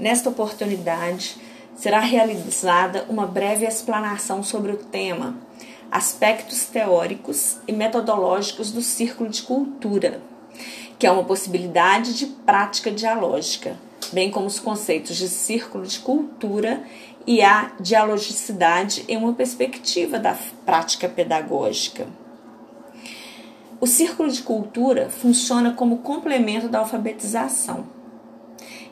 Nesta oportunidade, será realizada uma breve explanação sobre o tema Aspectos teóricos e metodológicos do círculo de cultura, que é uma possibilidade de prática dialógica, bem como os conceitos de círculo de cultura e a dialogicidade em uma perspectiva da prática pedagógica. O círculo de cultura funciona como complemento da alfabetização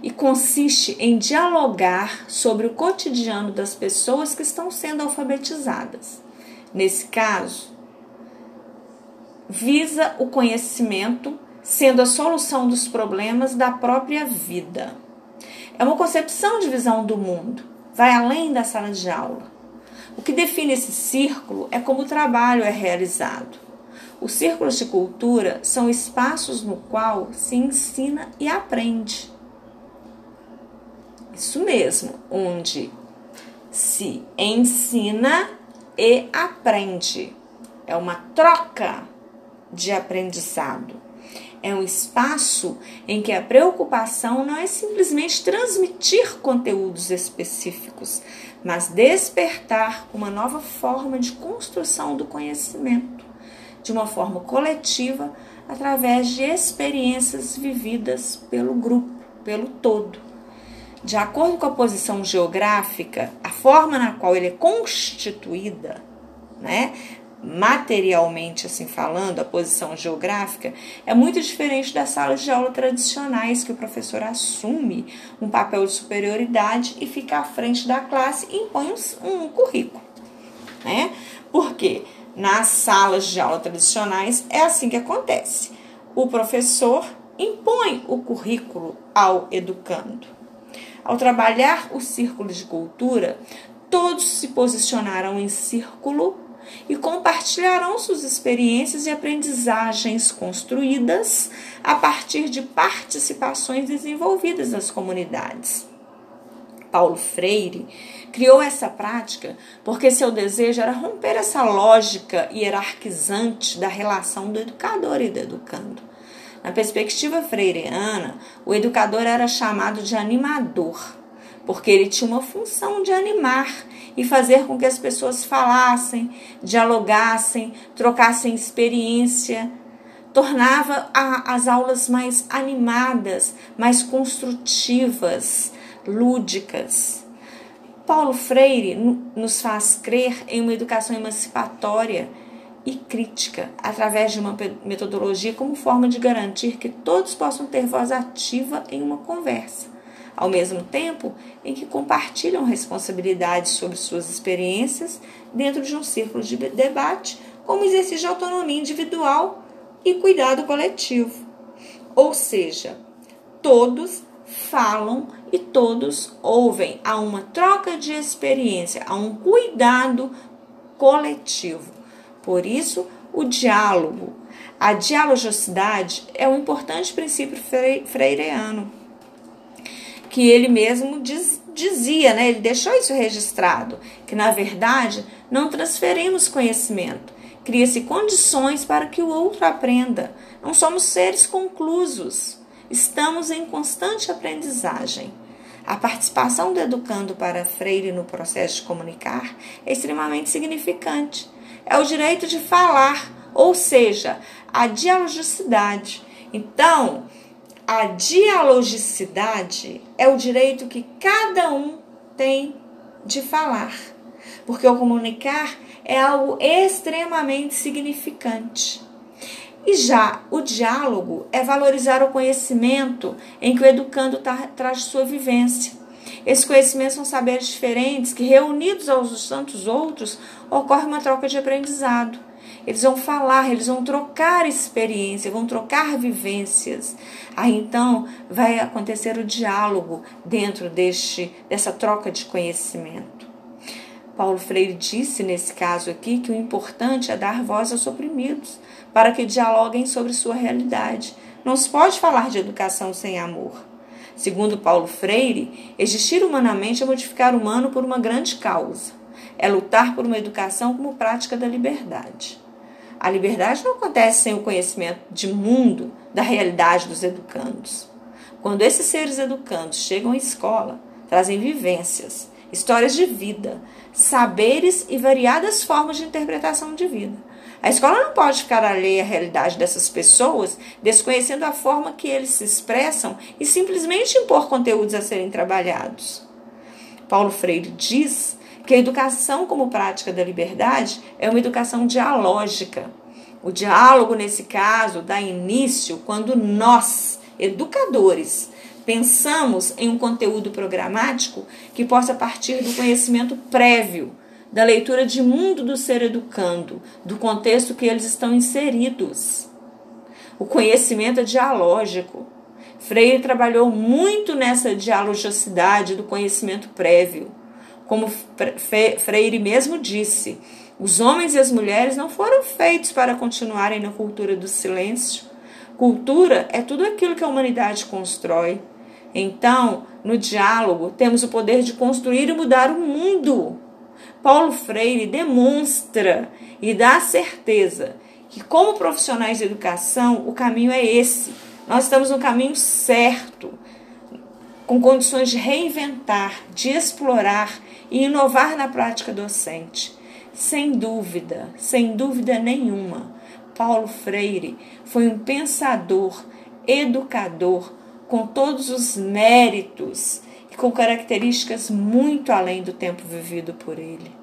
e consiste em dialogar sobre o cotidiano das pessoas que estão sendo alfabetizadas. Nesse caso, visa o conhecimento sendo a solução dos problemas da própria vida. É uma concepção de visão do mundo, vai além da sala de aula. O que define esse círculo é como o trabalho é realizado. Os círculos de cultura são espaços no qual se ensina e aprende. Isso mesmo, onde se ensina e aprende. É uma troca de aprendizado. É um espaço em que a preocupação não é simplesmente transmitir conteúdos específicos, mas despertar uma nova forma de construção do conhecimento de uma forma coletiva através de experiências vividas pelo grupo, pelo todo. De acordo com a posição geográfica, a forma na qual ele é constituída, né, materialmente assim falando, a posição geográfica é muito diferente das salas de aula tradicionais que o professor assume um papel de superioridade e fica à frente da classe e impõe um, currículo, né? Por quê? Nas salas de aula tradicionais é assim que acontece. O professor impõe o currículo ao educando. Ao trabalhar o círculo de cultura, todos se posicionarão em círculo e compartilharão suas experiências e aprendizagens construídas a partir de participações desenvolvidas nas comunidades. Paulo Freire criou essa prática porque seu desejo era romper essa lógica hierarquizante da relação do educador e do educando. Na perspectiva freireana, o educador era chamado de animador, porque ele tinha uma função de animar e fazer com que as pessoas falassem, dialogassem, trocassem experiência, tornava a, as aulas mais animadas, mais construtivas, lúdicas. Paulo Freire nos faz crer em uma educação emancipatória e crítica, através de uma metodologia como forma de garantir que todos possam ter voz ativa em uma conversa, ao mesmo tempo em que compartilham responsabilidades sobre suas experiências dentro de um círculo de debate, como exercício de autonomia individual e cuidado coletivo. Ou seja, todos falam e todos ouvem. Há uma troca de experiência, há um cuidado coletivo. Por isso, o diálogo, a dialogicidade é um importante princípio freireano, que ele mesmo diz, dizia, né? ele deixou isso registrado, que na verdade não transferimos conhecimento, cria-se condições para que o outro aprenda. Não somos seres conclusos. Estamos em constante aprendizagem. A participação do educando para Freire no processo de comunicar é extremamente significante. É o direito de falar, ou seja, a dialogicidade. Então, a dialogicidade é o direito que cada um tem de falar, porque o comunicar é algo extremamente significante. E já o diálogo é valorizar o conhecimento em que o educando traz sua vivência. Esses conhecimentos são saberes diferentes que, reunidos aos tantos outros, ocorre uma troca de aprendizado. Eles vão falar, eles vão trocar experiência, vão trocar vivências. Aí então vai acontecer o diálogo dentro deste, dessa troca de conhecimento. Paulo Freire disse nesse caso aqui que o importante é dar voz aos oprimidos, para que dialoguem sobre sua realidade. Não se pode falar de educação sem amor. Segundo Paulo Freire, existir humanamente é modificar o humano por uma grande causa. É lutar por uma educação como prática da liberdade. A liberdade não acontece sem o conhecimento de mundo da realidade dos educandos. Quando esses seres educandos chegam à escola, trazem vivências, histórias de vida, saberes e variadas formas de interpretação de vida. A escola não pode ficar alheia à realidade dessas pessoas, desconhecendo a forma que eles se expressam e simplesmente impor conteúdos a serem trabalhados. Paulo Freire diz que a educação como prática da liberdade é uma educação dialógica. O diálogo, nesse caso, dá início quando nós, educadores, pensamos em um conteúdo programático que possa partir do conhecimento prévio, da leitura de mundo do ser educando, do contexto que eles estão inseridos. O conhecimento é dialógico. Freire trabalhou muito nessa dialogicidade do conhecimento prévio. Como Freire mesmo disse, os homens e as mulheres não foram feitos para continuarem na cultura do silêncio. Cultura é tudo aquilo que a humanidade constrói, então, no diálogo, temos o poder de construir e mudar o mundo. Paulo Freire demonstra e dá certeza que, como profissionais de educação, o caminho é esse. Nós estamos no caminho certo, com condições de reinventar, de explorar e inovar na prática docente. Sem dúvida, sem dúvida nenhuma, Paulo Freire foi um pensador, educador, com todos os méritos com características muito além do tempo vivido por ele.